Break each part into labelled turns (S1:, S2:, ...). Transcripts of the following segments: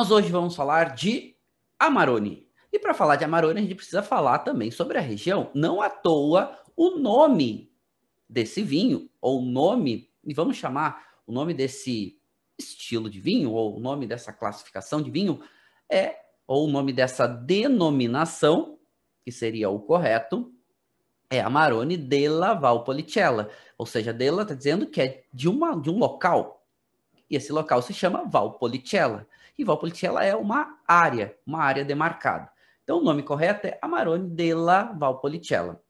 S1: nós hoje vamos falar de Amarone. E para falar de Amarone, a gente precisa falar também sobre a região. Não à toa o nome desse vinho, ou o nome, e vamos chamar o nome desse estilo de vinho, ou o nome dessa classificação de vinho, é, ou o nome dessa denominação, que seria o correto, é Amarone della Valpolicella. Ou seja, della está dizendo que é de, uma, de um local. E esse local se chama Valpolicella. E Valpolicella é uma área, uma área demarcada. Então, o nome correto é Amarone della Valpolicella,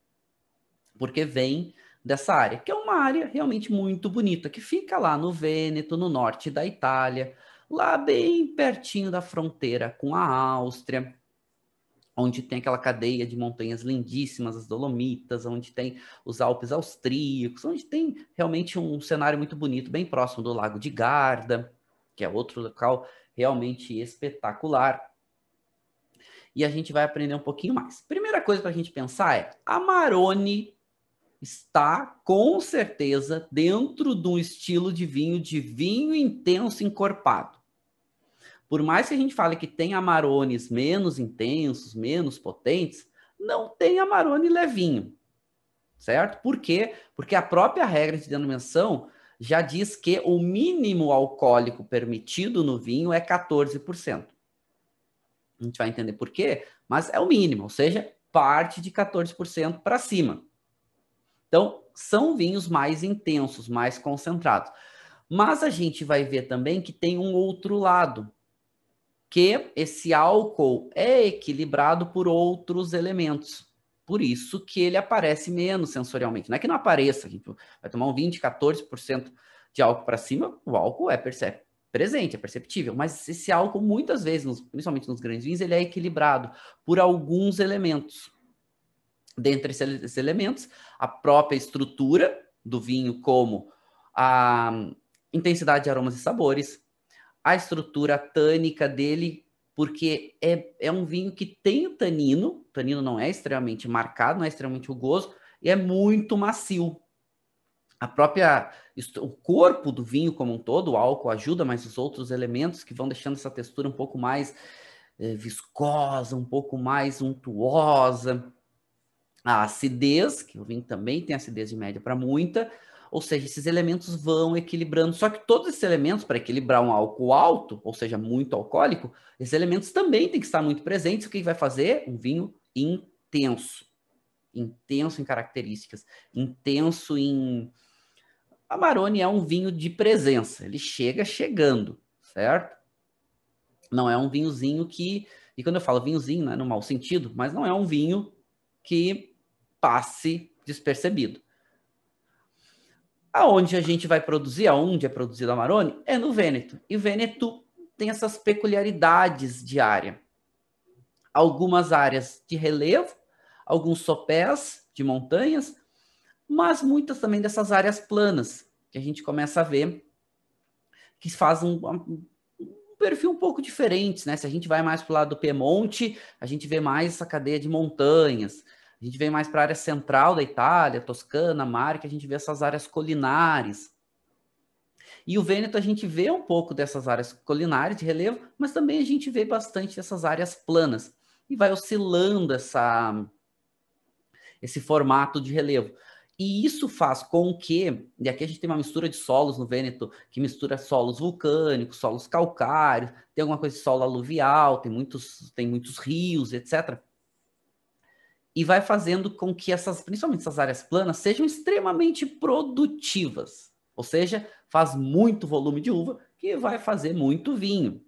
S1: porque vem dessa área, que é uma área realmente muito bonita, que fica lá no Vêneto, no norte da Itália, lá bem pertinho da fronteira com a Áustria, onde tem aquela cadeia de montanhas lindíssimas, as Dolomitas, onde tem os Alpes austríacos, onde tem realmente um cenário muito bonito, bem próximo do Lago de Garda, que é outro local realmente espetacular. E a gente vai aprender um pouquinho mais. Primeira coisa para a gente pensar é: Amarone está com certeza dentro de um estilo de vinho de vinho intenso encorpado. Por mais que a gente fale que tem amarones menos intensos, menos potentes, não tem amarone levinho, certo? Por quê? Porque a própria regra de denominação já diz que o mínimo alcoólico permitido no vinho é 14%. A gente vai entender por quê, mas é o mínimo, ou seja, parte de 14% para cima. Então, são vinhos mais intensos, mais concentrados. Mas a gente vai ver também que tem um outro lado, que esse álcool é equilibrado por outros elementos. Por isso que ele aparece menos sensorialmente. Não é que não apareça, gente vai tomar um 20, 14% de álcool para cima, o álcool é percebe, presente, é perceptível, mas esse álcool muitas vezes, nos, principalmente nos grandes vinhos, ele é equilibrado por alguns elementos. Dentre esses elementos, a própria estrutura do vinho, como a intensidade de aromas e sabores, a estrutura tânica dele, porque é, é um vinho que tem o tanino, o tanino não é extremamente marcado, não é extremamente rugoso, e é muito macio. A própria, o corpo do vinho como um todo, o álcool ajuda, mas os outros elementos que vão deixando essa textura um pouco mais é, viscosa, um pouco mais untuosa. A acidez, que o vinho também tem acidez de média para muita, ou seja, esses elementos vão equilibrando. Só que todos esses elementos, para equilibrar um álcool alto, ou seja, muito alcoólico, esses elementos também têm que estar muito presentes. O que vai fazer? Um vinho intenso. Intenso em características, intenso em. Amarone é um vinho de presença, ele chega chegando, certo? Não é um vinhozinho que. E quando eu falo vinhozinho, não é no mau sentido, mas não é um vinho que passe despercebido. Aonde a gente vai produzir, aonde é produzido a Amarone, é no Vêneto. E o Vêneto tem essas peculiaridades de área. Algumas áreas de relevo, alguns sopés de montanhas, mas muitas também dessas áreas planas, que a gente começa a ver que fazem um, um, perfil um pouco diferente, né? Se a gente vai mais para o lado do Piemonte, a gente vê mais essa cadeia de montanhas. A gente vem mais para a área central da Itália, Toscana, Marca, a gente vê essas áreas colinares. E o Vêneto a gente vê um pouco dessas áreas colinares de relevo, mas também a gente vê bastante dessas áreas planas. E vai oscilando essa, esse formato de relevo. E isso faz com que, e aqui a gente tem uma mistura de solos no Vêneto, que mistura solos vulcânicos, solos calcários, tem alguma coisa de solo aluvial, tem muitos, tem muitos rios, etc e vai fazendo com que essas, principalmente essas áreas planas, sejam extremamente produtivas. Ou seja, faz muito volume de uva, que vai fazer muito vinho.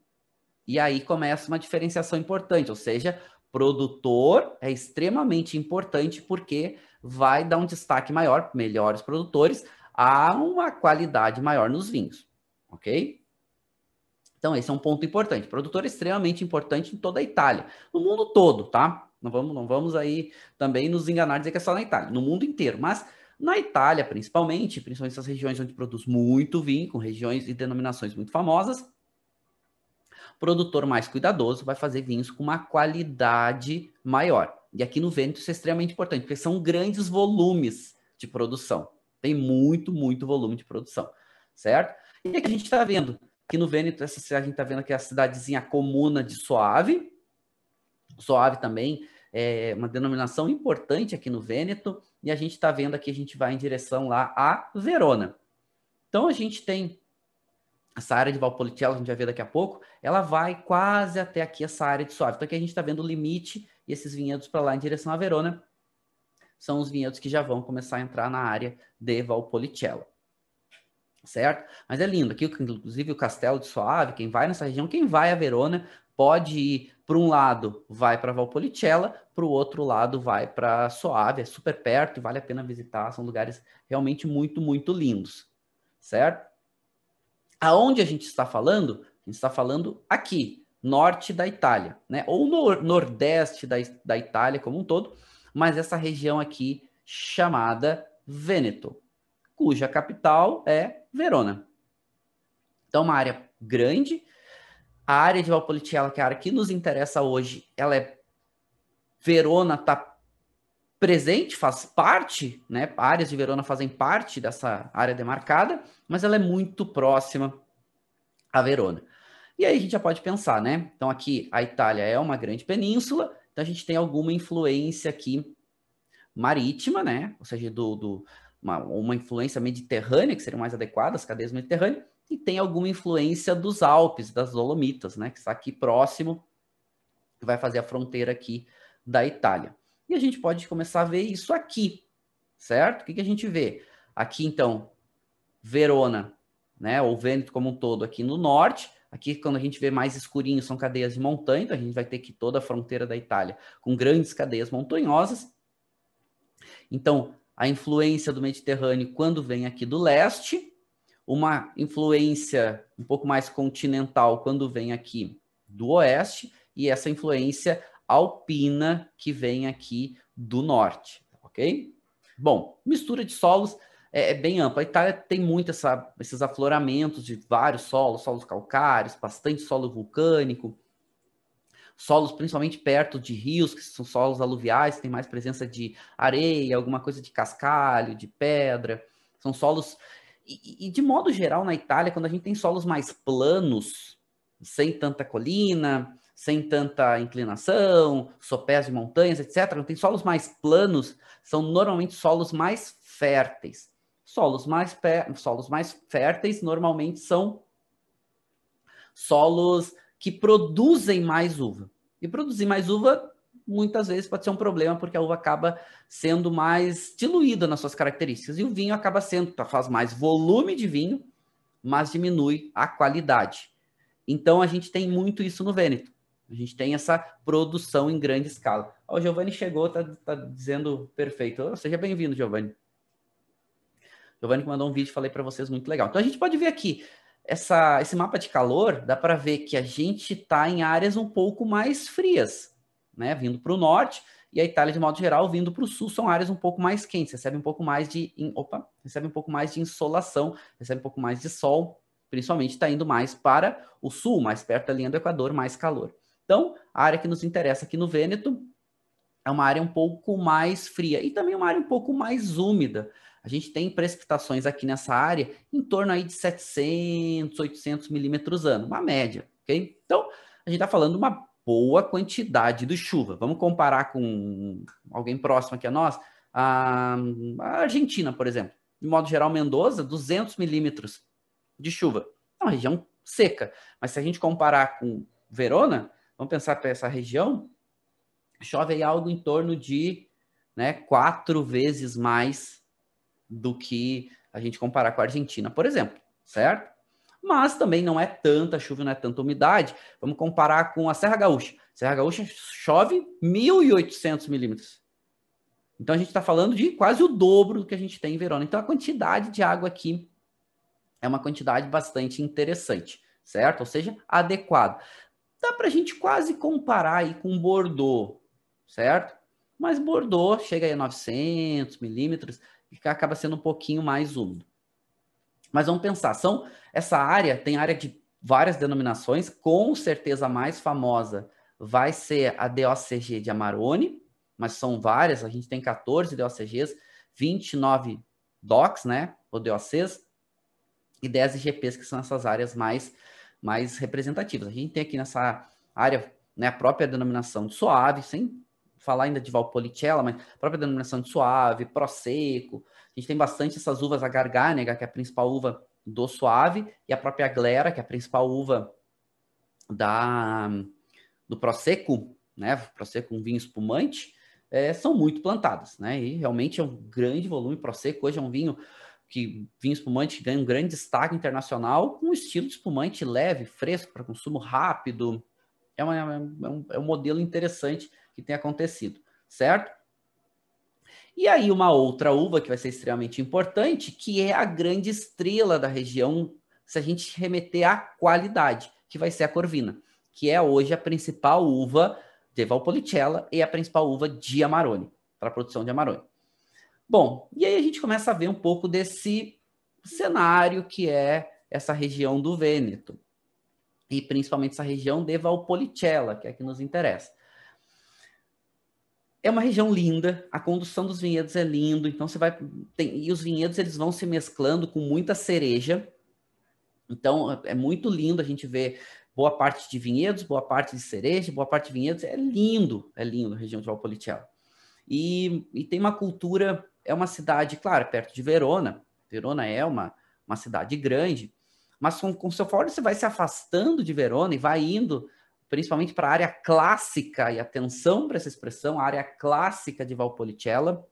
S1: E aí começa uma diferenciação importante, ou seja, produtor é extremamente importante porque vai dar um destaque maior, melhores produtores, a uma qualidade maior nos vinhos, ok? Então, esse é um ponto importante. Produtor é extremamente importante em toda a Itália, no mundo todo, tá? Não vamos, não vamos aí também nos enganar dizer que é só na Itália, no mundo inteiro. Mas na Itália, principalmente, principalmente essas regiões onde produz muito vinho, com regiões e denominações muito famosas, o produtor mais cuidadoso vai fazer vinhos com uma qualidade maior. E aqui no Vêneto isso é extremamente importante, porque são grandes volumes de produção. Tem muito, muito volume de produção, certo? E aqui a gente está vendo Aqui no Vêneto, essa a gente está vendo aqui a cidadezinha comuna de Soave. Soave também é uma denominação importante aqui no Vêneto. E a gente está vendo aqui, a gente vai em direção lá a Verona. Então, a gente tem essa área de Valpolicella, a gente vai ver daqui a pouco, ela vai quase até aqui essa área de Soave. Então, aqui a gente está vendo o limite e esses vinhedos para lá em direção a Verona são os vinhedos que já vão começar a entrar na área de Valpolicella. Certo? Mas é lindo. Aqui, inclusive, o Castelo de Soave, quem vai nessa região, quem vai a Verona, pode ir para um lado, vai para Valpolicella, para o outro lado, vai para Soave. É super perto e vale a pena visitar. São lugares realmente muito, muito lindos. Certo? Aonde a gente está falando? A gente está falando aqui, norte da Itália, né? Ou no nordeste da, da Itália como um todo mas essa região aqui chamada Vêneto, cuja capital é Verona. Então, uma área grande. A área de Valpolicella, que é a área que nos interessa hoje, ela é Verona está presente, faz parte, né? Áreas de Verona fazem parte dessa área demarcada, mas ela é muito próxima a Verona. E aí a gente já pode pensar, né? Então aqui a Itália é uma grande península, então a gente tem alguma influência aqui marítima, né? Ou seja, do, do uma, uma, influência mediterrânea, que seria mais adequada, as cadeias mediterrâneas, e tem alguma influência dos Alpes, das Dolomitas, né? Que está aqui próximo, que vai fazer a fronteira aqui da Itália. E a gente pode começar a ver isso aqui, certo? O que, que a gente vê? Aqui, então, Verona, né? Ou Vêneto como um todo aqui no norte, Aqui, quando a gente vê mais escurinho, são cadeias de montanha, então a gente vai ter que toda a fronteira da Itália com grandes cadeias montanhosas. Então, a influência do Mediterrâneo quando vem aqui do leste, uma influência um pouco mais continental quando vem aqui do oeste, e essa influência alpina que vem aqui do norte, ok? Bom, mistura de solos é, é, bem ampla. A Itália tem muito essa, esses afloramentos de vários solos, solos calcários, bastante solo vulcânico, solos principalmente perto de rios, que são solos aluviais, tem mais presença de areia, alguma coisa de cascalho, de pedra. São solos. E, e de modo geral, na Itália, quando a gente tem solos mais planos, sem tanta colina, sem tanta inclinação, sopés de montanhas, etc., tem solos mais planos, são normalmente solos mais férteis. Solos mais, solos mais férteis normalmente são solos que produzem mais uva. E produzir mais uva muitas vezes pode ser um problema porque a uva acaba sendo mais diluída nas suas características e o vinho acaba sendo faz mais volume de vinho, mas diminui a qualidade. Então a gente tem muito isso no Vêneto. A gente tem essa produção em grande escala. o Giovanni chegou, tá, tá dizendo perfeito. Seja bem-vindo, Giovanni. Giovanni que mandou um vídeo, falei para vocês, muito legal. Então a gente pode ver aqui, essa, esse mapa de calor, dá para ver que a gente está em áreas um pouco mais frias, né? Vindo para o norte, e a Itália, de modo geral, vindo para o sul, são áreas um pouco mais quentes, recebe um pouco mais de. Opa, recebe um pouco mais de insolação, recebe um pouco mais de sol, principalmente está indo mais para o sul, mais perto da linha do Equador, mais calor. Então, a área que nos interessa aqui no Vêneto é uma área um pouco mais fria e também uma área um pouco mais úmida. A gente tem precipitações aqui nessa área em torno aí de 700, 800 milímetros ano, uma média, ok? Então, a gente está falando uma boa quantidade de chuva. Vamos comparar com alguém próximo aqui a nós, a, Argentina, por exemplo. De modo geral, Mendoza, 200 milímetros de chuva. É uma região seca. Mas se a gente comparar com Verona, vamos pensar para essa região, chove algo em torno de né, quatro vezes mais do que a gente comparar com a Argentina, por exemplo, certo? Mas também não é tanta chuva, não é tanta umidade. Vamos comparar com a Serra Gaúcha. Serra Gaúcha chove 1.800 milímetros. Então a gente está falando de quase o dobro do que a gente tem em Verona. Então a quantidade de água aqui é uma quantidade bastante interessante, certo? Ou seja, adequado. Dá para a gente quase comparar aí com Bordeaux, certo? Mas Bordeaux chega aí a 900 milímetros que acaba sendo um pouquinho mais úmido. Mas vamos pensar, são essa área tem área de várias denominações, com certeza a mais famosa vai ser a DOCG de Amarone, mas são várias, a gente tem 14 DOCGs, 29 DOCs, né, ou DOCs, e 10 IGPs, que são essas áreas mais mais representativas. A gente tem aqui nessa área né, a própria denominação de suave, sem falar ainda de Valpolicella, mas a própria denominação de suave, Prosecco. A gente tem bastante essas uvas, a Garganega, que é a principal uva do suave, e a própria Glera, que é a principal uva da, do Prosecco, né? Prosecco, um vinho espumante, é, são muito plantadas, né? E realmente é um grande volume. Prosecco hoje é um vinho que vinho espumante ganha um grande destaque internacional, com um estilo de espumante leve, fresco, para consumo rápido. É, uma, é, um, é um modelo interessante que tem acontecido, certo? E aí uma outra uva que vai ser extremamente importante, que é a grande estrela da região, se a gente remeter à qualidade, que vai ser a Corvina, que é hoje a principal uva de Valpolicella e a principal uva de Amarone, para a produção de Amarone. Bom, e aí a gente começa a ver um pouco desse cenário que é essa região do Vêneto, e principalmente essa região de Valpolicella, que é a que nos interessa. É uma região linda, a condução dos vinhedos é lindo, então você vai tem, e os vinhedos eles vão se mesclando com muita cereja. Então é muito lindo a gente ver boa parte de vinhedos, boa parte de cereja, boa parte de vinhedos, é lindo, é lindo a região de Valpolicella. E, e tem uma cultura é uma cidade, claro, perto de Verona. Verona é uma, uma cidade grande, mas com, com seu fora você vai se afastando de Verona e vai indo principalmente para a área clássica, e atenção para essa expressão, a área clássica de Valpolicella,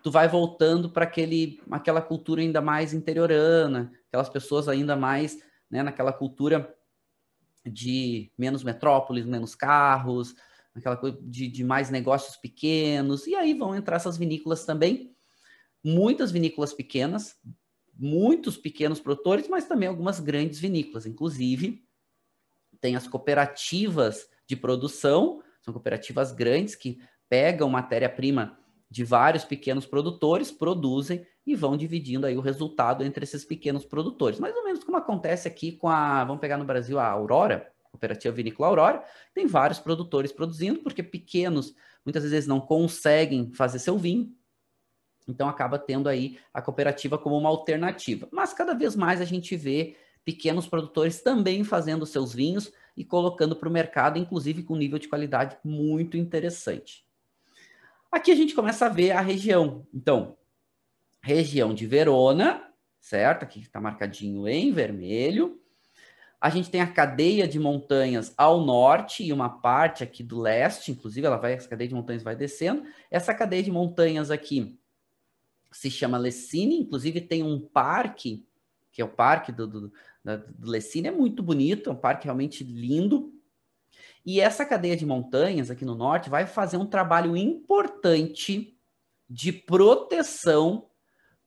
S1: tu vai voltando para aquele aquela cultura ainda mais interiorana, aquelas pessoas ainda mais né, naquela cultura de menos metrópoles, menos carros, aquela coisa de, de mais negócios pequenos, e aí vão entrar essas vinícolas também, muitas vinícolas pequenas, muitos pequenos produtores, mas também algumas grandes vinícolas, inclusive tem as cooperativas de produção, são cooperativas grandes que pegam matéria-prima de vários pequenos produtores, produzem e vão dividindo aí o resultado entre esses pequenos produtores. Mais ou menos como acontece aqui com a, vamos pegar no Brasil a Aurora, Cooperativa Vinícola Aurora, tem vários produtores produzindo, porque pequenos muitas vezes não conseguem fazer seu vinho, então acaba tendo aí a cooperativa como uma alternativa. Mas cada vez mais a gente vê pequenos produtores também fazendo seus vinhos e colocando para o mercado, inclusive com nível de qualidade muito interessante. Aqui a gente começa a ver a região. Então, região de Verona, certo? Aqui está marcadinho em vermelho. A gente tem a cadeia de montanhas ao norte e uma parte aqui do leste, inclusive ela vai, essa cadeia de montanhas vai descendo. Essa cadeia de montanhas aqui se chama Lessine, inclusive tem um parque, que é o parque do, do, do Lessine, é muito bonito, é um parque realmente lindo. E essa cadeia de montanhas aqui no norte vai fazer um trabalho importante de proteção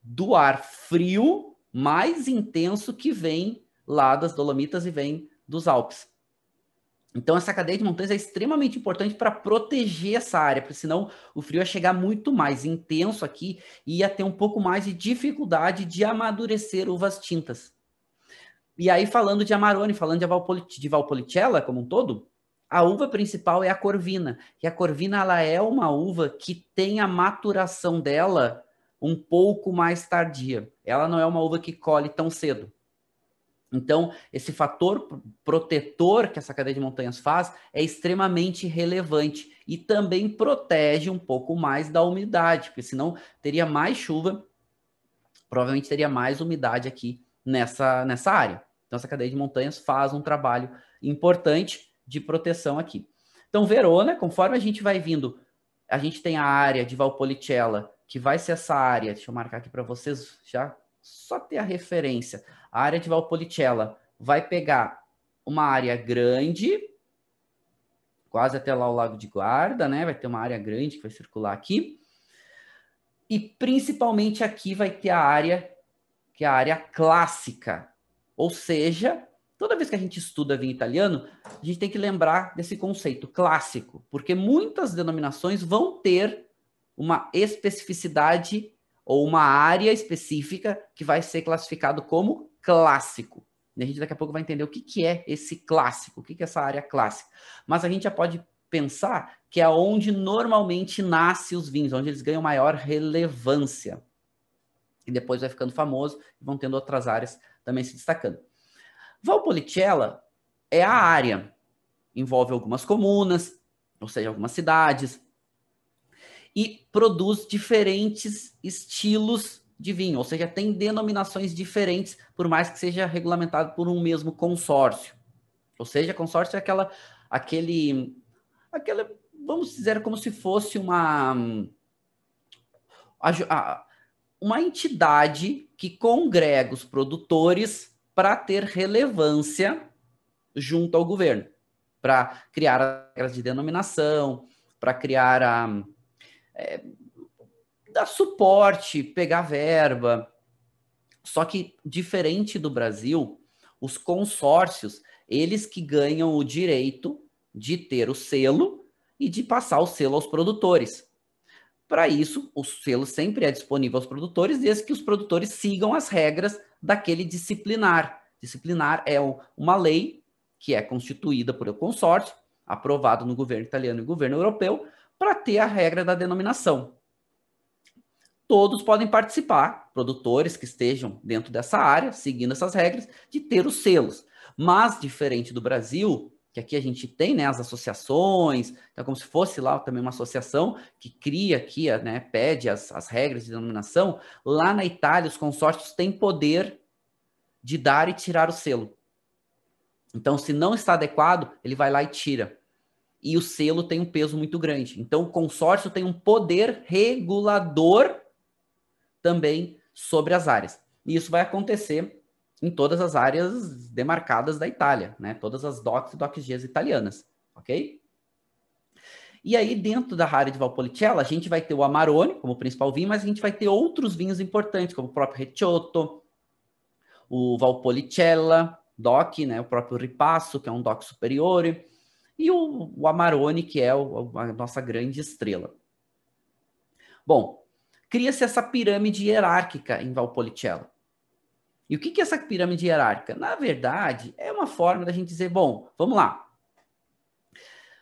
S1: do ar frio mais intenso que vem lá das Dolomitas e vem dos Alpes. Então, essa cadeia de montanhas é extremamente importante para proteger essa área, porque senão o frio ia chegar muito mais intenso aqui e ia ter um pouco mais de dificuldade de amadurecer uvas tintas. E aí, falando de Amarone, falando de, Valpolit de Valpolicella como um todo, a uva principal é a Corvina. E a Corvina ela é uma uva que tem a maturação dela um pouco mais tardia. Ela não é uma uva que colhe tão cedo. Então, esse fator protetor que essa cadeia de montanhas faz é extremamente relevante e também protege um pouco mais da umidade, porque senão teria mais chuva, provavelmente teria mais umidade aqui nessa, nessa área. Então, essa cadeia de montanhas faz um trabalho importante de proteção aqui. Então, Verona, conforme a gente vai vindo, a gente tem a área de Valpolicella, que vai ser essa área, deixa eu marcar aqui para vocês já só ter a referência. A área de Valpolicella vai pegar uma área grande, quase até lá o Lago de Guarda, né? Vai ter uma área grande que vai circular aqui. E principalmente aqui vai ter a área que é a área clássica. Ou seja, toda vez que a gente estuda vinho italiano, a gente tem que lembrar desse conceito clássico, porque muitas denominações vão ter uma especificidade ou uma área específica que vai ser classificado como clássico. E a gente daqui a pouco vai entender o que, que é esse clássico, o que, que é essa área clássica. Mas a gente já pode pensar que é onde normalmente nasce os vinhos, onde eles ganham maior relevância. E depois vai ficando famoso e vão tendo outras áreas também se destacando. Valpolicella é a área, envolve algumas comunas, ou seja, algumas cidades, e produz diferentes estilos de vinho, ou seja, tem denominações diferentes, por mais que seja regulamentado por um mesmo consórcio. Ou seja, consórcio é aquela, aquele, aquela, vamos dizer, como se fosse uma, uma entidade que congrega os produtores para ter relevância junto ao governo, para criar regras de denominação, para criar a é, dar suporte, pegar verba. Só que, diferente do Brasil, os consórcios, eles que ganham o direito de ter o selo e de passar o selo aos produtores. Para isso, o selo sempre é disponível aos produtores, desde que os produtores sigam as regras daquele disciplinar. Disciplinar é uma lei que é constituída por um consórcio, aprovado no governo italiano e governo europeu, para ter a regra da denominação. Todos podem participar, produtores que estejam dentro dessa área, seguindo essas regras, de ter os selos. Mas, diferente do Brasil, que aqui a gente tem né, as associações, então como se fosse lá também uma associação que cria aqui, né, pede as, as regras de denominação, lá na Itália os consórcios têm poder de dar e tirar o selo. Então, se não está adequado, ele vai lá e tira e o selo tem um peso muito grande. Então, o consórcio tem um poder regulador também sobre as áreas. E isso vai acontecer em todas as áreas demarcadas da Itália, né? Todas as DOCs e DOCGs italianas, ok? E aí, dentro da área de Valpolicella, a gente vai ter o Amarone como principal vinho, mas a gente vai ter outros vinhos importantes, como o próprio Recioto, o Valpolicella, DOC, né? O próprio Ripasso, que é um DOC superiore, e o, o Amarone, que é o, a nossa grande estrela. Bom, cria-se essa pirâmide hierárquica em Valpolicella. E o que, que é essa pirâmide hierárquica? Na verdade, é uma forma da gente dizer, bom, vamos lá.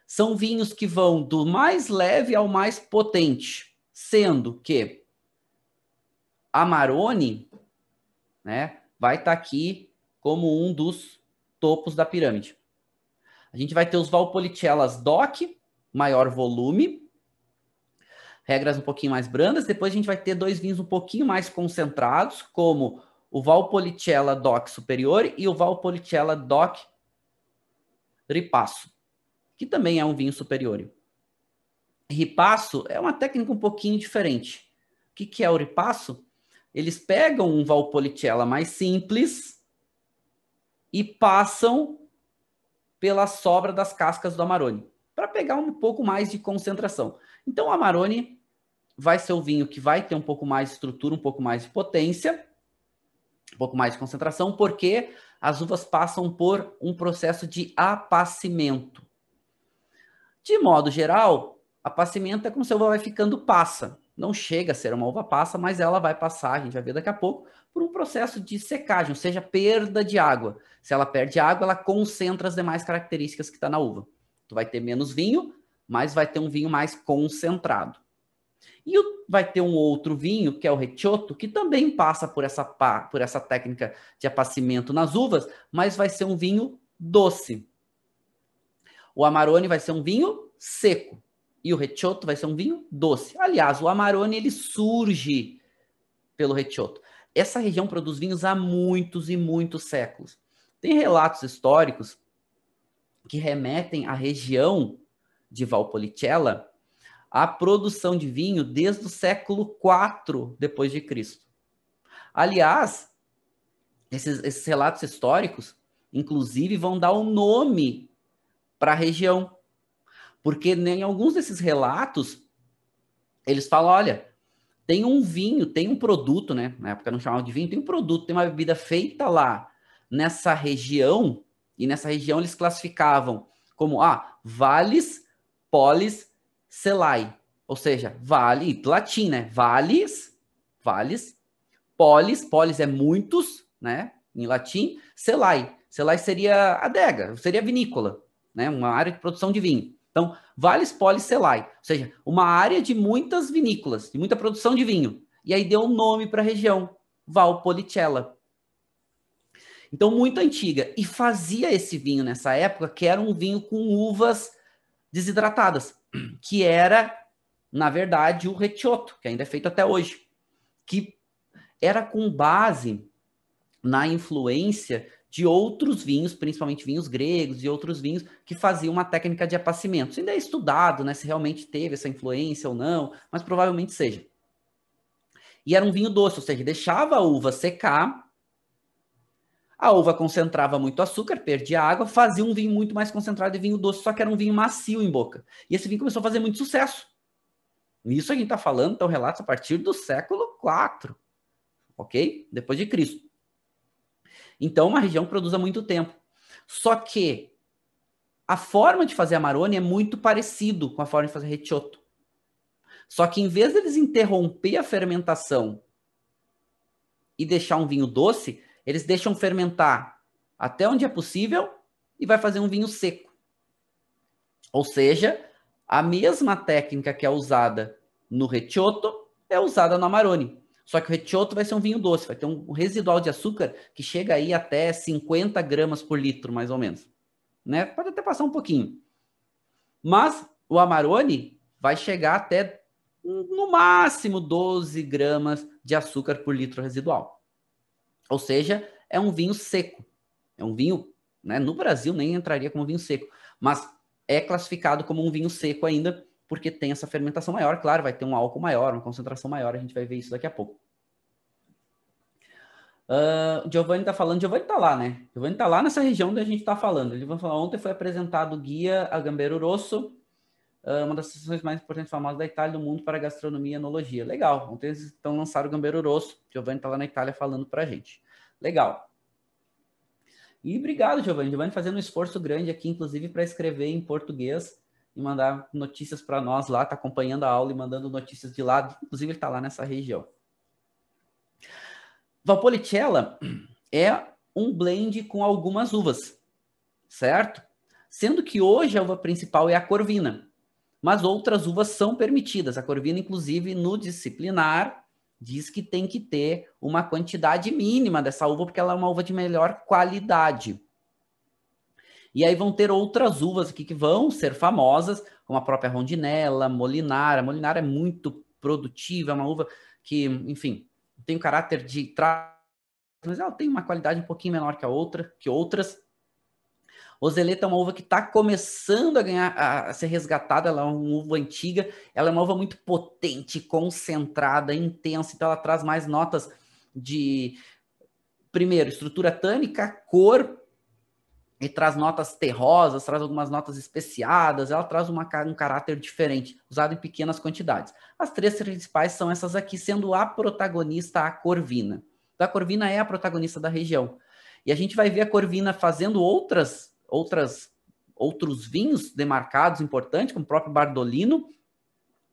S1: São vinhos que vão do mais leve ao mais potente, sendo que Amarone, né, vai estar tá aqui como um dos topos da pirâmide. A gente vai ter os Valpolicellas DOC, maior volume, regras um pouquinho mais brandas. Depois a gente vai ter dois vinhos um pouquinho mais concentrados, como o Valpolicella DOC superior e o Valpolicella DOC Ripasso, que também é um vinho superior. Ripasso é uma técnica um pouquinho diferente. O que, que é o ripasso? Eles pegam um Valpolicella mais simples e passam pela sobra das cascas do Amarone, para pegar um pouco mais de concentração. Então, o Amarone vai ser o vinho que vai ter um pouco mais de estrutura, um pouco mais de potência, um pouco mais de concentração, porque as uvas passam por um processo de apacimento. De modo geral, apacimento é como se a uva vai ficando passa. Não chega a ser uma uva passa, mas ela vai passar, a gente vai ver daqui a pouco, por um processo de secagem, ou seja, perda de água. Se ela perde água, ela concentra as demais características que está na uva. Tu vai ter menos vinho, mas vai ter um vinho mais concentrado. E vai ter um outro vinho, que é o Recioto, que também passa por essa, por essa técnica de apacimento nas uvas, mas vai ser um vinho doce. O Amarone vai ser um vinho seco. E o Recioto vai ser um vinho doce. Aliás, o Amarone ele surge pelo Recioto essa região produz vinhos há muitos e muitos séculos. Tem relatos históricos que remetem à região de Valpolicella à produção de vinho desde o século IV depois de Cristo. Aliás, esses, esses relatos históricos, inclusive, vão dar o um nome para a região, porque em alguns desses relatos eles falam, olha, tem um vinho, tem um produto, né? Na época não chamava de vinho, tem um produto, tem uma bebida feita lá nessa região, e nessa região eles classificavam como ah, vales, polis, celai. Ou seja, vale, latim, né? Vales, vales, polis, polis é muitos, né? Em latim, celai. Celai seria adega, seria vinícola, né? Uma área de produção de vinho. Então, Vales Policelai, ou seja, uma área de muitas vinícolas, de muita produção de vinho. E aí deu um nome para a região, Valpolicella. Então, muito antiga. E fazia esse vinho nessa época, que era um vinho com uvas desidratadas, que era, na verdade, o Recioto, que ainda é feito até hoje, que era com base na influência de outros vinhos, principalmente vinhos gregos e outros vinhos que faziam uma técnica de apacimento. Isso ainda é estudado, né, se realmente teve essa influência ou não, mas provavelmente seja. E era um vinho doce, ou seja, deixava a uva secar, a uva concentrava muito açúcar, perdia água, fazia um vinho muito mais concentrado de vinho doce, só que era um vinho macio em boca. E esse vinho começou a fazer muito sucesso. Isso a gente está falando, então, relatos a partir do século IV, ok? Depois de Cristo. Então, uma região que produz há muito tempo. Só que a forma de fazer Amarone é muito parecido com a forma de fazer Recioto. Só que em vez deles interromper a fermentação e deixar um vinho doce, eles deixam fermentar até onde é possível e vai fazer um vinho seco. Ou seja, a mesma técnica que é usada no Recioto é usada no Amarone. Só que o Recioto vai ser um vinho doce, vai ter um residual de açúcar que chega aí até 50 gramas por litro, mais ou menos. Né? Pode até passar um pouquinho. Mas o Amarone vai chegar até no máximo 12 gramas de açúcar por litro residual. Ou seja, é um vinho seco. É um vinho, né, no Brasil nem entraria como vinho seco, mas é classificado como um vinho seco ainda, porque tem essa fermentação maior, claro, vai ter um álcool maior, uma concentração maior, a gente vai ver isso daqui a pouco. Uh, Giovanni está falando, Giovanni está lá, né? Giovanni está lá nessa região onde a gente está falando. Ele vai falar, ontem foi apresentado o guia a Gambero Rosso, uma das sessões mais importantes e famosas da Itália do mundo para gastronomia e enologia. Legal, ontem eles estão lançando o Gambero Rosso. Giovanni está lá na Itália falando para a gente. Legal. E obrigado, Giovanni. Giovanni fazendo um esforço grande aqui, inclusive, para escrever em português e mandar notícias para nós lá, está acompanhando a aula e mandando notícias de lá. Inclusive, ele está lá nessa região. Valpolicella é um blend com algumas uvas, certo? Sendo que hoje a uva principal é a corvina, mas outras uvas são permitidas. A corvina, inclusive, no disciplinar, diz que tem que ter uma quantidade mínima dessa uva, porque ela é uma uva de melhor qualidade. E aí vão ter outras uvas aqui que vão ser famosas, como a própria Rondinella, Molinara. Molinara é muito produtiva, é uma uva que, enfim, tem o caráter de mas ela tem uma qualidade um pouquinho menor que a outra, que outras. Ozeleta é uma uva que está começando a ganhar, a, ser resgatada, ela é uma uva antiga, ela é uma uva muito potente, concentrada, intensa, então ela traz mais notas de, primeiro, estrutura tânica, cor, e traz notas terrosas, traz algumas notas especiadas, ela traz uma, um caráter diferente, usado em pequenas quantidades. As três principais são essas aqui, sendo a protagonista a Corvina. A Corvina é a protagonista da região. E a gente vai ver a Corvina fazendo outras, outras, outros vinhos demarcados importantes, como o próprio Bardolino,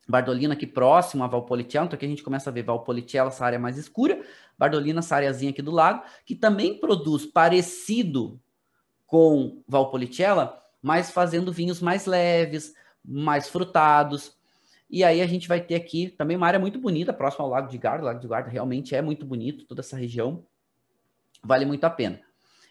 S1: Bardolino aqui próximo a Valpolicella, então aqui a gente começa a ver Valpolicella, essa área mais escura, Bardolino, essa áreazinha aqui do lado, que também produz parecido com Valpolicella, mas fazendo vinhos mais leves, mais frutados. E aí a gente vai ter aqui também uma área muito bonita, próxima ao Lago de Garda. O Lago de Garda realmente é muito bonito, toda essa região. Vale muito a pena.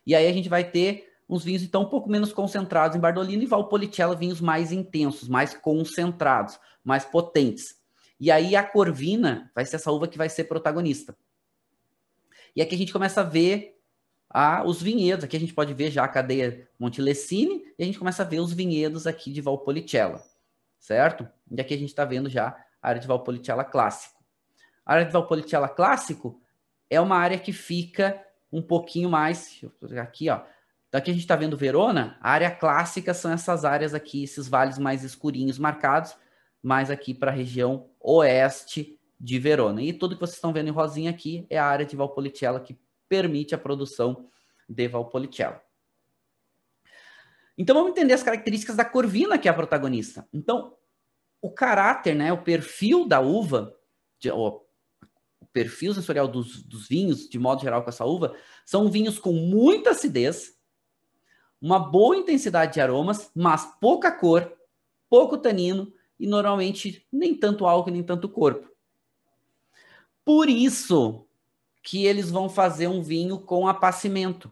S1: E aí a gente vai ter uns vinhos então um pouco menos concentrados em Bardolino e Valpolicella vinhos mais intensos, mais concentrados, mais potentes. E aí a Corvina vai ser essa uva que vai ser protagonista. E aqui a gente começa a ver a, os vinhedos. Aqui a gente pode ver já a cadeia Montelessini e a gente começa a ver os vinhedos aqui de Valpolicella, certo? E aqui a gente está vendo já a área de Valpolicella clássico. A área de Valpolicella clássico é uma área que fica um pouquinho mais, aqui, ó. Daqui a gente está vendo Verona, a área clássica são essas áreas aqui, esses vales mais escurinhos marcados, mais aqui para a região oeste de Verona. E tudo que vocês estão vendo em rosinha aqui é a área de Valpolicella que permite a produção de Valpolicella. Então vamos entender as características da corvina que é a protagonista. Então, o caráter, né, o perfil da uva, de, o, o perfil sensorial dos, dos vinhos, de modo geral, com essa uva, são vinhos com muita acidez, uma boa intensidade de aromas, mas pouca cor, pouco tanino e normalmente nem tanto álcool nem tanto corpo. Por isso, que eles vão fazer um vinho com apacimento.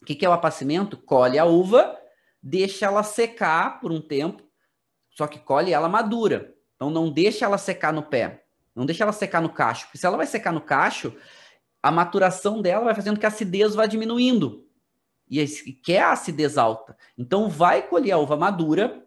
S1: O que, que é o apacimento? Colhe a uva, deixa ela secar por um tempo, só que colhe ela madura. Então não deixa ela secar no pé, não deixa ela secar no cacho, porque se ela vai secar no cacho, a maturação dela vai fazendo que a acidez vá diminuindo. E quer a acidez alta. Então vai colher a uva madura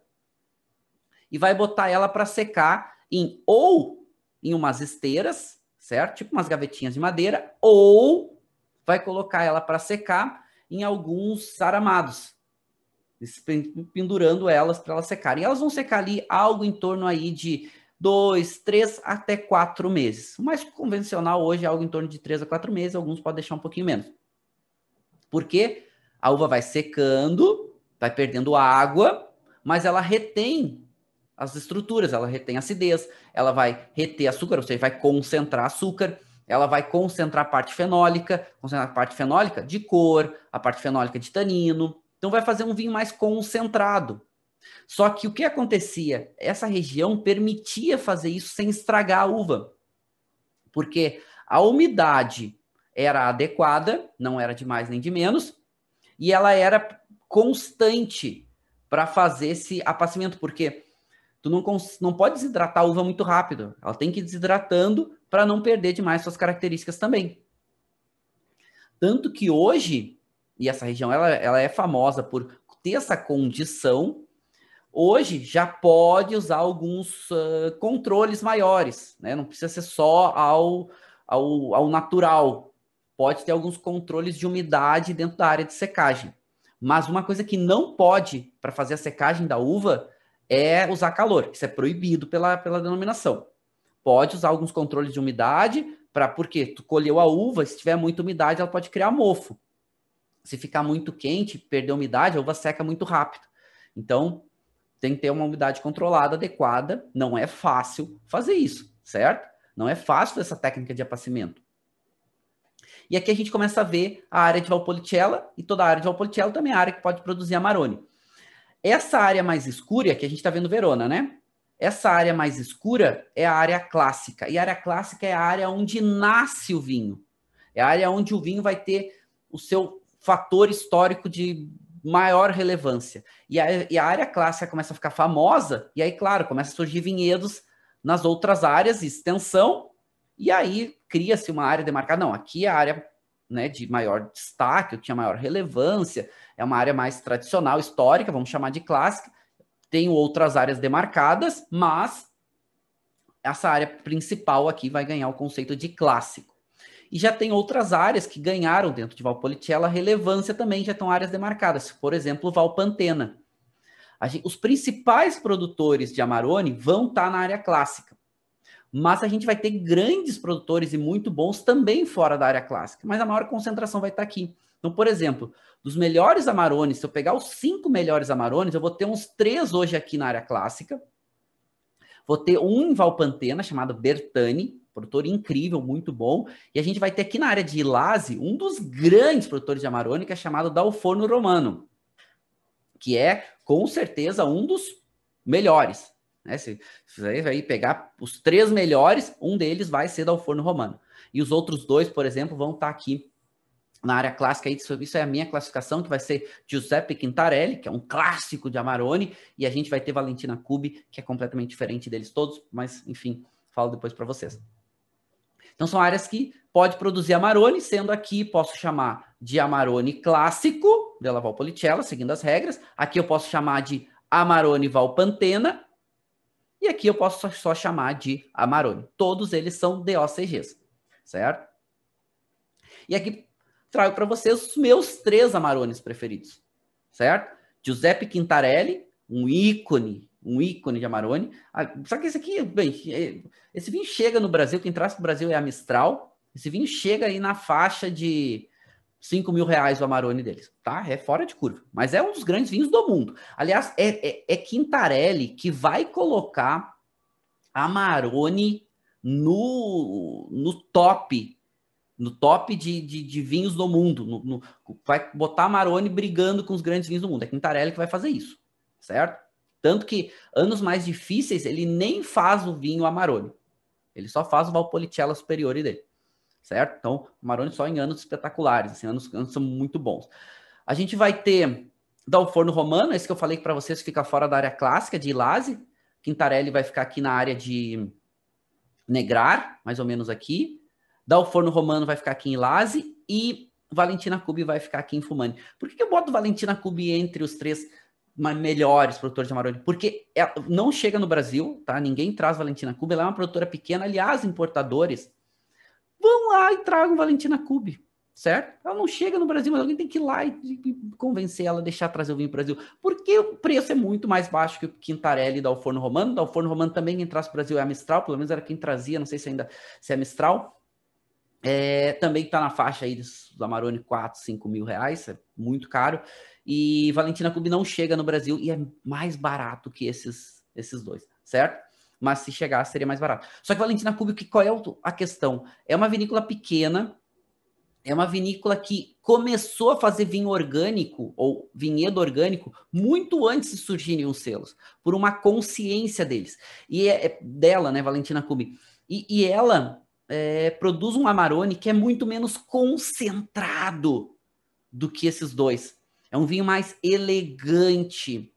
S1: e vai botar ela para secar em ou em umas esteiras, certo? Tipo umas gavetinhas de madeira, ou vai colocar ela para secar em alguns aramados, pendurando elas para elas secarem. Elas vão secar ali algo em torno aí de dois, três até quatro meses. O mais convencional hoje é algo em torno de três a quatro meses, alguns podem deixar um pouquinho menos. Porque a uva vai secando, vai perdendo água, mas ela retém as estruturas, ela retém acidez, ela vai reter açúcar, ou seja, vai concentrar açúcar, ela vai concentrar a parte fenólica, concentrar a parte fenólica de cor, a parte fenólica de tanino, então vai fazer um vinho mais concentrado. Só que o que acontecia? Essa região permitia fazer isso sem estragar a uva. Porque a umidade era adequada, não era de mais nem de menos, e ela era constante para fazer esse apacimento, porque tu não, não pode desidratar a uva muito rápido, ela tem que ir desidratando para não perder demais suas características também. Tanto que hoje, e essa região ela, ela é famosa por ter essa condição hoje já pode usar alguns uh, controles maiores, né? Não precisa ser só ao, ao, ao natural. Pode ter alguns controles de umidade dentro da área de secagem. Mas uma coisa que não pode para fazer a secagem da uva é usar calor. Isso é proibido pela, pela denominação. Pode usar alguns controles de umidade para porque tu colheu a uva, se tiver muita umidade, ela pode criar mofo. Se ficar muito quente, perder umidade, a uva seca muito rápido. Então, tem que ter uma umidade controlada adequada. Não é fácil fazer isso, certo? Não é fácil essa técnica de apacimento. E aqui a gente começa a ver a área de Valpolicella, e toda a área de Valpolicella também é a área que pode produzir Amarone. Essa área mais escura, que a gente está vendo Verona, né? Essa área mais escura é a área clássica. E a área clássica é a área onde nasce o vinho. É a área onde o vinho vai ter o seu fator histórico de maior relevância. E a, e a área clássica começa a ficar famosa, e aí, claro, começa a surgir vinhedos nas outras áreas, extensão, e aí cria-se uma área demarcada. Não, aqui é a área né, de maior destaque, que tinha maior relevância, é uma área mais tradicional, histórica, vamos chamar de clássica. Tem outras áreas demarcadas, mas essa área principal aqui vai ganhar o conceito de clássico. E já tem outras áreas que ganharam dentro de Valpolicella relevância também, já estão áreas demarcadas. Por exemplo, Valpantena. Gente, os principais produtores de Amarone vão estar tá na área clássica. Mas a gente vai ter grandes produtores e muito bons também fora da área clássica. Mas a maior concentração vai estar aqui. Então, por exemplo, dos melhores Amarones, se eu pegar os cinco melhores Amarones, eu vou ter uns três hoje aqui na área clássica. Vou ter um em Valpantena, chamado Bertani, produtor incrível, muito bom. E a gente vai ter aqui na área de Ilase um dos grandes produtores de Amarone, que é chamado Dalforno Romano, que é com certeza um dos melhores. Né? Se, você vai pegar os três melhores, um deles vai ser Dalforno Romano. E os outros dois, por exemplo, vão estar aqui na área clássica, isso, é a minha classificação, que vai ser Giuseppe Quintarelli, que é um clássico de Amarone, e a gente vai ter Valentina Cubi, que é completamente diferente deles todos, mas enfim, falo depois para vocês. Então são áreas que pode produzir Amarone, sendo aqui posso chamar de Amarone clássico, della Valpolicella, seguindo as regras. Aqui eu posso chamar de Amarone Valpantena. E aqui eu posso só, chamar de Amarone. Todos eles são DOCGs, certo? E aqui trago para vocês os meus três Amarones preferidos, certo? Giuseppe Quintarelli, um ícone um ícone de Amarone. Ah, só que esse aqui, bem, é, esse vinho chega no Brasil, quem traz para o Brasil é a Mistral. Esse vinho chega aí na faixa de 5 mil reais o Amarone deles, tá? É fora de curva. Mas é um dos grandes vinhos do mundo. Aliás, é, é, é Quintarelli que vai colocar Amarone no, no top no top de, de, de vinhos do mundo. No, no, vai botar Amarone brigando com os grandes vinhos do mundo. É Quintarelli que vai fazer isso, certo? Tanto que anos mais difíceis ele nem faz o vinho Amarone. Ele só faz o Valpolicella Superiore dele. Certo? Então, Amarone só em anos espetaculares, assim, anos, anos são muito bons. A gente vai ter Dal Forno Romano, esse que eu falei para vocês fica fora da área clássica de Ilase. Quintarelli vai ficar aqui na área de Negrar, mais ou menos aqui. Dal Forno Romano vai ficar aqui em Ilase e Valentina Cube vai ficar aqui em Fumani. Por que, que eu boto Valentina Cube entre os três melhores produtores de Amarone? Porque ela não chega no Brasil, tá? Ninguém traz Valentina Cube, ela é uma produtora pequena. Aliás, importadores, vão lá e tragam Valentina Cube certo? Ela não chega no Brasil, mas alguém tem que ir lá e, convencer ela a deixar trazer o vinho para o Brasil. Porque o preço é muito mais baixo que o Quintarelli da Alforno Romano. Da Alforno Romano também quem traz para o Brasil é a Mistral, pelo menos era quem trazia, não sei se ainda se é Mistral. É, também está na faixa aí dos Amarone 4, 5 mil reais, é muito caro. E Valentina Clube não chega no Brasil e é mais barato que esses, esses dois, certo? Mas se chegar, seria mais barato. Só que Valentina Clube, qual é a questão? É uma vinícola pequena, é uma vinícola que começou a fazer vinho orgânico ou vinhedo orgânico muito antes de surgirem os selos, por uma consciência deles. E é, é dela, né, Valentina Kubi. E, e ela é, produz um Amarone que é muito menos concentrado do que esses dois. É um vinho mais elegante.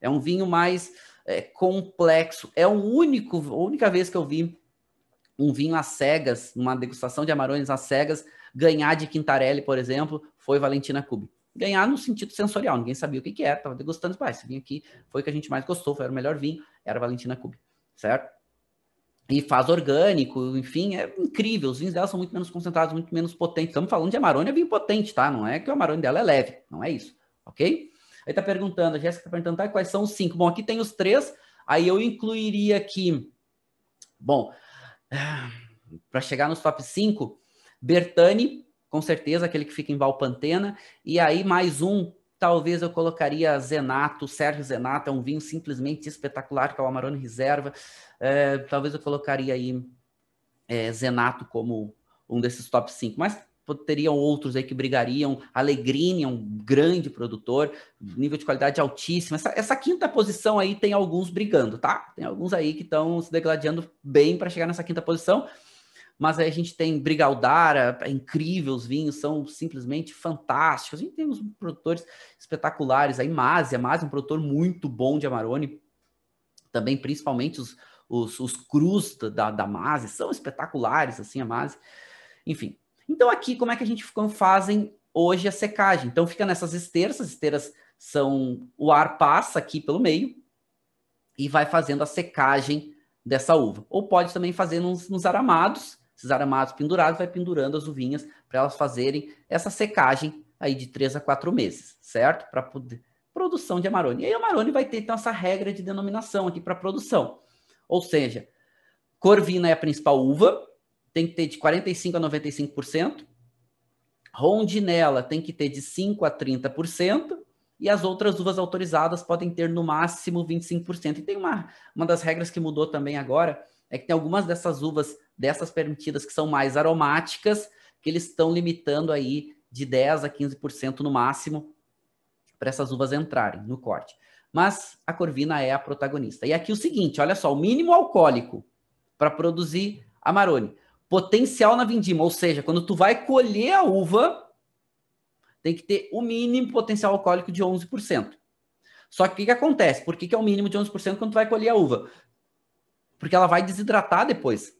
S1: É um vinho mais é, complexo. É o único, a única vez que eu vi um vinho às cegas, uma degustação de Amarones às cegas, Ganhar de Quintarelli, por exemplo, foi Valentina Cubi. Ganhar no sentido sensorial, ninguém sabia o que, que era, estava degustando, ah, esse vinho aqui foi o que a gente mais gostou, foi o melhor vinho, era Valentina Cubi, certo? E faz orgânico, enfim, é incrível. Os vinhos dela são muito menos concentrados, muito menos potentes. Estamos falando de Amarone, é vinho potente, tá? Não é que o Amarone dela é leve, não é isso, ok? Aí tá perguntando, a Jéssica tá perguntando, tá, quais são os cinco? Bom, aqui tem os três, aí eu incluiria aqui, bom, para chegar nos top 5, Bertani, com certeza, aquele que fica em Valpantena. E aí, mais um, talvez eu colocaria Zenato, Sérgio Zenato, é um vinho simplesmente espetacular, que é o Amarone Reserva. É, talvez eu colocaria aí é, Zenato como um desses top 5, mas teriam outros aí que brigariam. Alegrini é um grande produtor, nível de qualidade altíssimo. Essa, essa, quinta posição aí tem alguns brigando, tá? Tem alguns aí que estão se degladiando bem para chegar nessa quinta posição mas aí a gente tem Brigaldara, é incrível, os vinhos são simplesmente fantásticos. A gente tem uns produtores espetaculares, aí Masi, a Masi é um produtor muito bom de Amarone, também principalmente os, os, os crus da, da Masi são espetaculares, assim, a Masi. Enfim, então aqui como é que a gente fazem hoje a secagem? Então fica nessas esteiras, as esteiras são, o ar passa aqui pelo meio e vai fazendo a secagem dessa uva. Ou pode também fazer nos, nos aramados, esses aramados pendurados, vai pendurando as uvinhas para elas fazerem essa secagem aí de três a quatro meses, certo? Para poder produção de Amarone. E aí Amarone vai ter então essa regra de denominação aqui para produção. Ou seja, Corvina é a principal uva, tem que ter de 45 a 95%. Rondinela tem que ter de 5 a 30%. E as outras uvas autorizadas podem ter no máximo 25%. E tem uma, uma das regras que mudou também agora, é que tem algumas dessas uvas, dessas permitidas, que são mais aromáticas, que eles estão limitando aí de 10 a 15% no máximo para essas uvas entrarem no corte. Mas a corvina é a protagonista. E aqui o seguinte, olha só, o mínimo alcoólico para produzir amarone. Potencial na vindima, ou seja, quando tu vai colher a uva, tem que ter o mínimo potencial alcoólico de 11%. Só que o que, que acontece? Por que, que é o mínimo de 11% quando tu vai colher a uva? porque ela vai desidratar depois.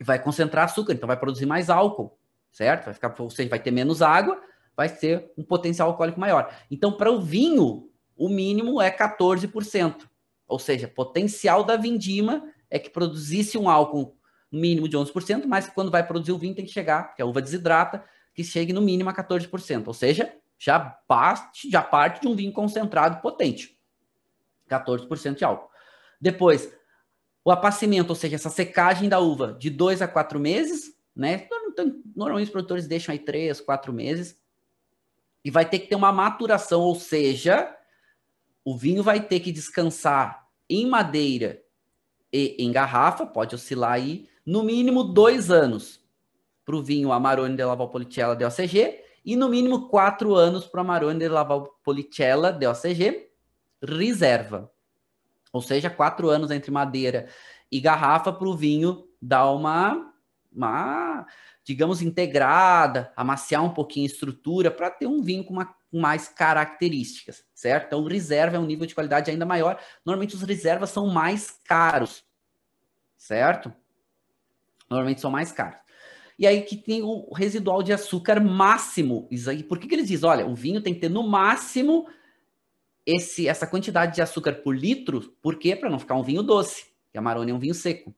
S1: E vai concentrar açúcar, então vai produzir mais álcool, certo? Vai ficar, ou seja, vai ter menos água, vai ter um potencial alcoólico maior. Então, para o vinho, o mínimo é 14%. Ou seja, potencial da vindima é que produzisse um álcool mínimo de 11%, mas quando vai produzir o vinho tem que chegar, porque a uva desidrata, que chegue no mínimo a 14%. Ou seja, já parte, já parte de um vinho concentrado potente. 14% de álcool. Depois, o apacimento, ou seja, essa secagem da uva de dois a quatro meses, né? Normalmente os produtores deixam aí três, quatro meses. E vai ter que ter uma maturação, ou seja, o vinho vai ter que descansar em madeira e em garrafa, pode oscilar aí, no mínimo dois anos para o vinho Amarone de Laval de OCG e no mínimo quatro anos para o Amarone de Laval de OCG reserva. Ou seja, quatro anos entre madeira e garrafa para o vinho dar uma uma, digamos, integrada, amaciar um pouquinho a estrutura para ter um vinho com, uma, mais características, certo? Então, reserva é um nível de qualidade ainda maior. Normalmente, os reservas são mais caros, certo? Normalmente são mais caros. E aí que tem o residual de açúcar máximo. Isso aí, por que, que eles dizem? Olha, o vinho tem que ter no máximo esse, essa quantidade de açúcar por litro, por quê? Para não ficar um vinho doce, que a Amarone é um vinho seco,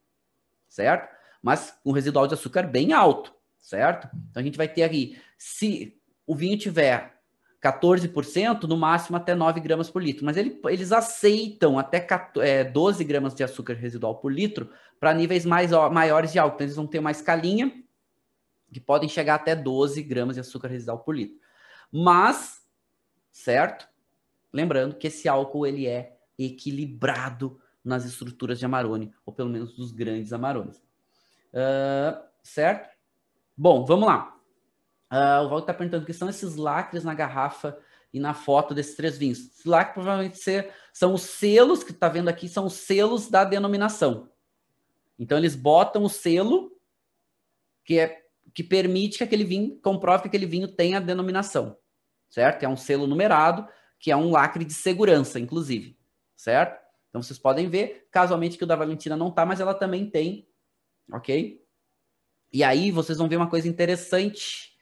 S1: certo? Mas com residual de açúcar bem alto, certo? Então a gente vai ter aqui, se o vinho tiver 14%, no máximo até 9 gramas por litro. Mas ele, eles aceitam até 14, é, 12 gramas de açúcar residual por litro para níveis mais, maiores de álcool. Então, eles vão ter uma escalinha que podem chegar até 12 gramas de açúcar residual por litro. Mas, certo? Lembrando que esse álcool ele é equilibrado nas estruturas de Amarone, ou pelo menos dos grandes Amarones. Uh, certo? Bom, vamos lá. Uh, o Walter está perguntando o que são esses lacres na garrafa e na foto desses três vinhos. Esses lacres provavelmente ser, são os selos que está vendo aqui, são os selos da denominação. Então eles botam o selo que é que permite que aquele vinho comprove que aquele vinho tem a denominação, certo? É um selo numerado que é um lacre de segurança, inclusive, certo? Então vocês podem ver, casualmente que o da Valentina não tá, mas ela também tem, ok? E aí vocês vão ver uma coisa interessante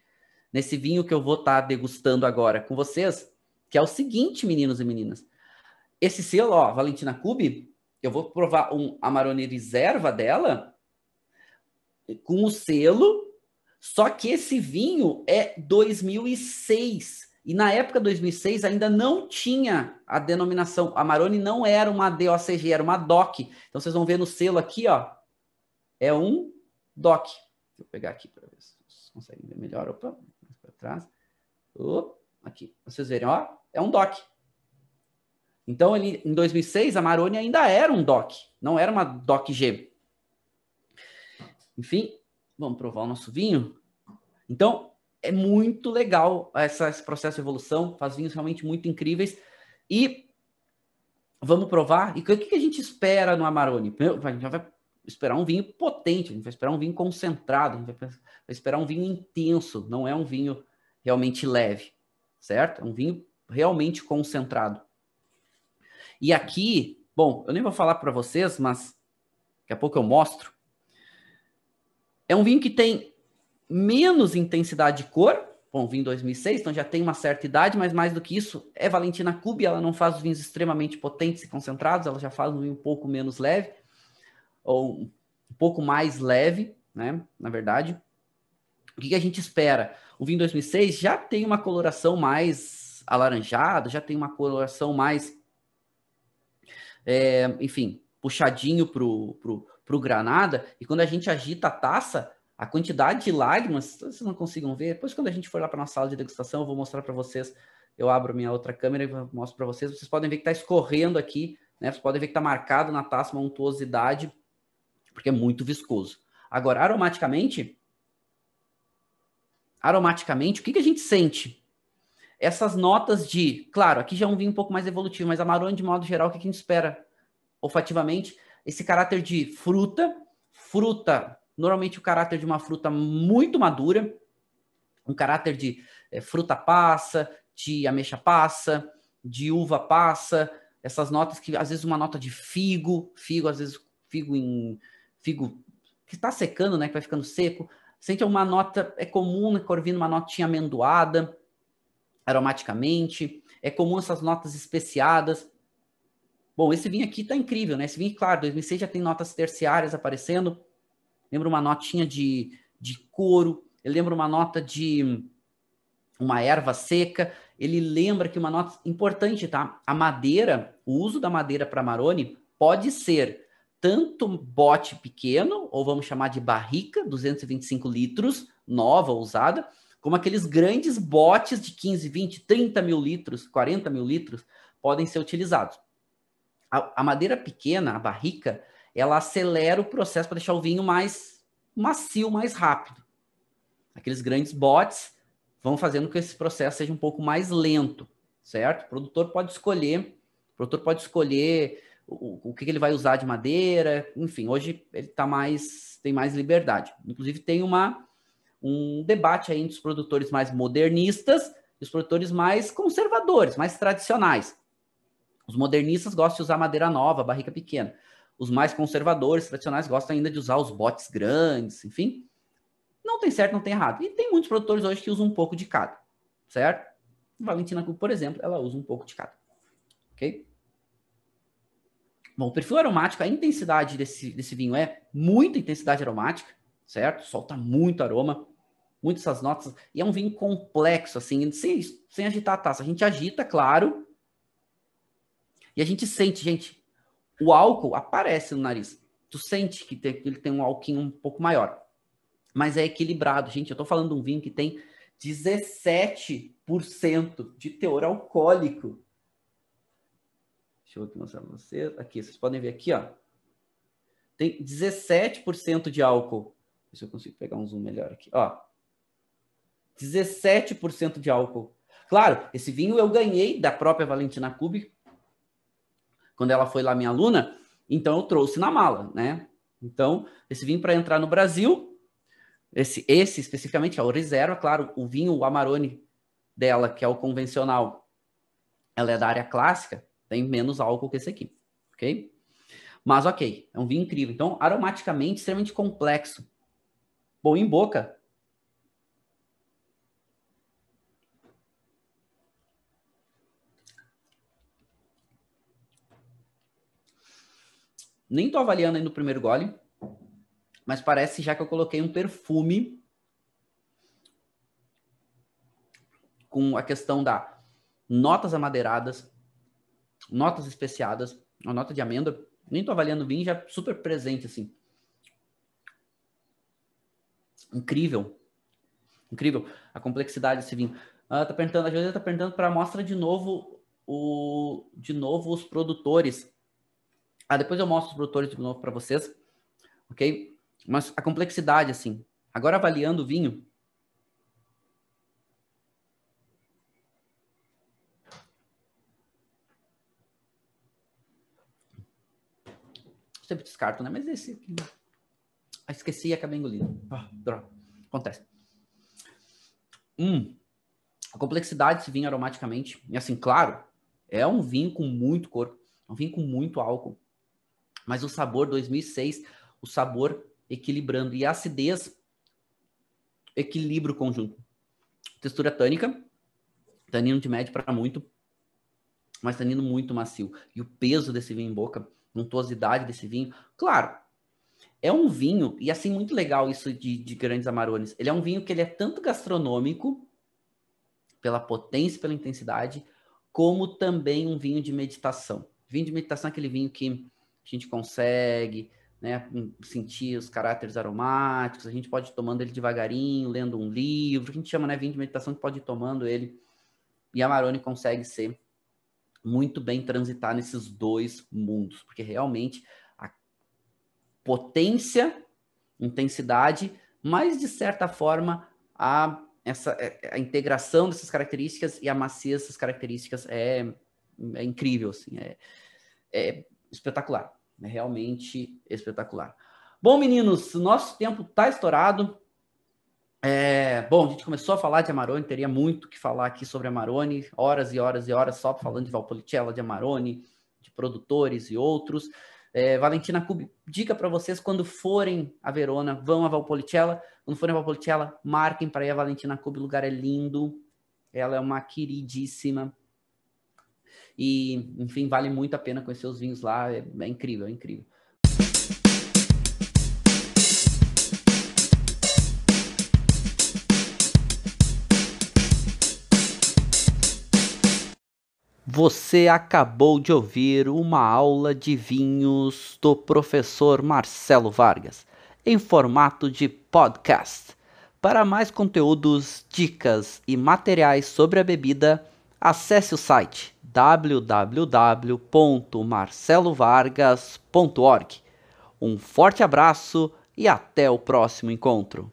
S1: nesse vinho que eu vou estar tá degustando agora com vocês, que é o seguinte, meninos e meninas. Esse selo, ó, Valentina Cube, eu vou provar um Amarone Reserva dela com o selo, só que esse vinho é 2006 e na época 2006 ainda não tinha a denominação. Amarone não era uma DOCG, era uma DOC. Então vocês vão ver no selo aqui, ó. É um DOC. Vou pegar aqui para ver se vocês conseguem ver melhor. Opa, Opa, aqui. Vocês verem, ó. É um DOC. Então, ele, em 2006, a Maroni ainda era um DOC, não era uma DOC G. Enfim, vamos provar o nosso vinho. Então, é muito legal essa, esse processo de evolução, faz vinhos realmente muito incríveis. E vamos provar. E o que, que a gente espera no Amarone? A gente vai esperar um vinho potente, a gente vai esperar um vinho concentrado, a gente vai, vai esperar um vinho intenso, não é um vinho realmente leve, certo? É um vinho realmente concentrado. E aqui, bom, eu nem vou falar para vocês, mas daqui a pouco eu mostro. É um vinho que tem menos intensidade de cor. Bom, em 2006, então já tem uma certa idade, mas mais do que isso, é Valentina Cube, ela não faz os vinhos extremamente potentes e concentrados, ela já faz um vinho um pouco menos leve, ou um pouco mais leve, né, na verdade. O que, que a gente espera? O vinho 2006 já tem uma coloração mais alaranjada, já tem uma coloração mais, é, enfim, puxadinho pro, pro, pro granada, e quando a gente agita a taça, a quantidade de lágrimas, vocês não consigam ver. Depois, quando a gente for lá para nossa sala de degustação, eu vou mostrar para vocês. Eu abro minha outra câmera e mostro para vocês. Vocês podem ver que está escorrendo aqui, né? Vocês podem ver que está marcado na taça uma untuosidade, porque é muito viscoso. Agora, aromaticamente, aromaticamente, o que, que a gente sente? Essas notas de, claro, aqui já é um vinho um pouco mais evolutivo, mas Amarone, de modo geral, o que, a gente espera olfativamente? Esse caráter de fruta, fruta Normalmente o caráter de uma fruta muito madura, um caráter de é, fruta passa, de ameixa passa, de uva passa, essas notas que às vezes uma nota de figo, figo às vezes figo em figo que está secando, né, que vai ficando seco. Sente uma nota é comum na corvina uma notinha amendoada aromaticamente. É comum essas notas especiadas. Bom, esse vinho aqui tá incrível, né? Esse vinho, claro, 2006 já tem notas terciárias aparecendo lembra uma notinha de, de couro, ele lembra uma nota de uma erva seca, ele lembra que uma nota importante, tá? A madeira, o uso da madeira para Maroni pode ser tanto bote pequeno, ou vamos chamar de barrica, 225 litros, nova, usada, como aqueles grandes botes de 15, 20, 30 mil litros, 40 mil litros, podem ser utilizados. A, a madeira pequena, a barrica, ela acelera o processo para deixar o vinho mais macio, mais rápido. Aqueles grandes botes vão fazendo com que esse processo seja um pouco mais lento, certo? O produtor pode escolher, o produtor pode escolher o, o que ele vai usar de madeira, enfim, hoje ele tá mais, tem mais liberdade. Inclusive tem uma, um debate aí entre os produtores mais modernistas e os produtores mais conservadores, mais tradicionais. Os modernistas gostam de usar madeira nova, barrica pequena. Os mais conservadores, tradicionais, gostam ainda de usar os botes grandes, enfim. Não tem certo, não tem errado. E tem muitos produtores hoje que usam um pouco de cada, certo? Valentina por exemplo, ela usa um pouco de cada. Ok? Bom, o perfil aromático, a intensidade desse, desse vinho é muita intensidade aromática, certo? Solta muito aroma, muitas essas notas. E é um vinho complexo, assim, sem, sem agitar a taça. A gente agita, claro. E a gente sente, gente, o álcool aparece no nariz. Tu sente que, tem, ele tem um alquinho um pouco maior. Mas é equilibrado, gente. Eu tô falando de um vinho que tem 17% de teor alcoólico. Deixa eu mostrar para vocês. Aqui, vocês podem ver aqui, ó. Tem 17% de álcool. Deixa eu consigo pegar um zoom melhor aqui. Ó. 17% de álcool. Claro, esse vinho eu ganhei da própria Valentina Kubi, quando ela foi lá minha aluna, então eu trouxe na mala, né? Então, esse vinho para entrar no Brasil, esse, esse especificamente é o reserva, claro, o vinho, o Amarone dela, que é o convencional, ela é da área clássica, tem menos álcool que esse aqui, ok? Mas ok, é um vinho incrível. Então, aromaticamente, extremamente complexo. Bom em boca. Nem tô avaliando ainda o primeiro gole, mas parece já que eu coloquei um perfume com a questão da notas amadeiradas, notas especiadas, uma nota de amêndoa. Nem tô avaliando vinho, já super presente, assim. Incrível. Incrível a complexidade desse vinho. Ah, tá perguntando, a José tá perguntando para mostra de novo o de novo os produtores. Ah, depois eu mostro os produtores de novo para vocês. OK? Mas a complexidade assim. Agora avaliando o vinho, sempre descarto, né? Mas esse aqui. Ah, esqueci e acabei engolindo. Ah, droga. Acontece. Hum. A complexidade desse vinho aromaticamente. E assim, claro, é um vinho com muito corpo. É um vinho com muito álcool. Mas o sabor 2006, o sabor equilibrando. E a acidez equilibra o conjunto. Textura tânica. Tanino de médio para muito. Mas tanino muito macio. E o peso desse vinho em boca untuosidade desse vinho. Claro, é um vinho, e assim, muito legal isso de, de grandes amarones. Ele é um vinho que ele é tanto gastronômico, pela potência, pela intensidade, como também um vinho de meditação. Vinho de meditação é aquele vinho que a gente consegue né, sentir os caráteres aromáticos, a gente pode ir tomando ele devagarinho, lendo um livro, a gente chama né, vinho de meditação que pode ir tomando ele, e a consegue ser muito bem transitar nesses dois mundos, porque realmente a potência, intensidade, mas de certa forma a essa é, a integração dessas características e a macia dessas características é, é incrível, assim, é, é espetacular, é realmente espetacular. Bom, meninos, nosso tempo está estourado. É, bom, a gente começou a falar de Amarone, teria muito que falar aqui sobre Amarone, horas e horas e horas só falando de Valpolicella, de Amarone, de produtores e outros. É, Valentina Cubi, dica para vocês quando forem a Verona, vão a Valpolicella. Quando forem a Valpolicella, marquem para ir a Valentina Cubi, o lugar é lindo. Ela é uma queridíssima. E, enfim, vale muito a pena conhecer os vinhos lá. É, é incrível, é incrível. Você acabou de ouvir uma aula de vinhos do professor Marcelo Vargas, em formato de podcast. Para mais conteúdos, dicas e materiais sobre a bebida, acesse o site www.marcelovargas.org. Um forte abraço e até o próximo encontro.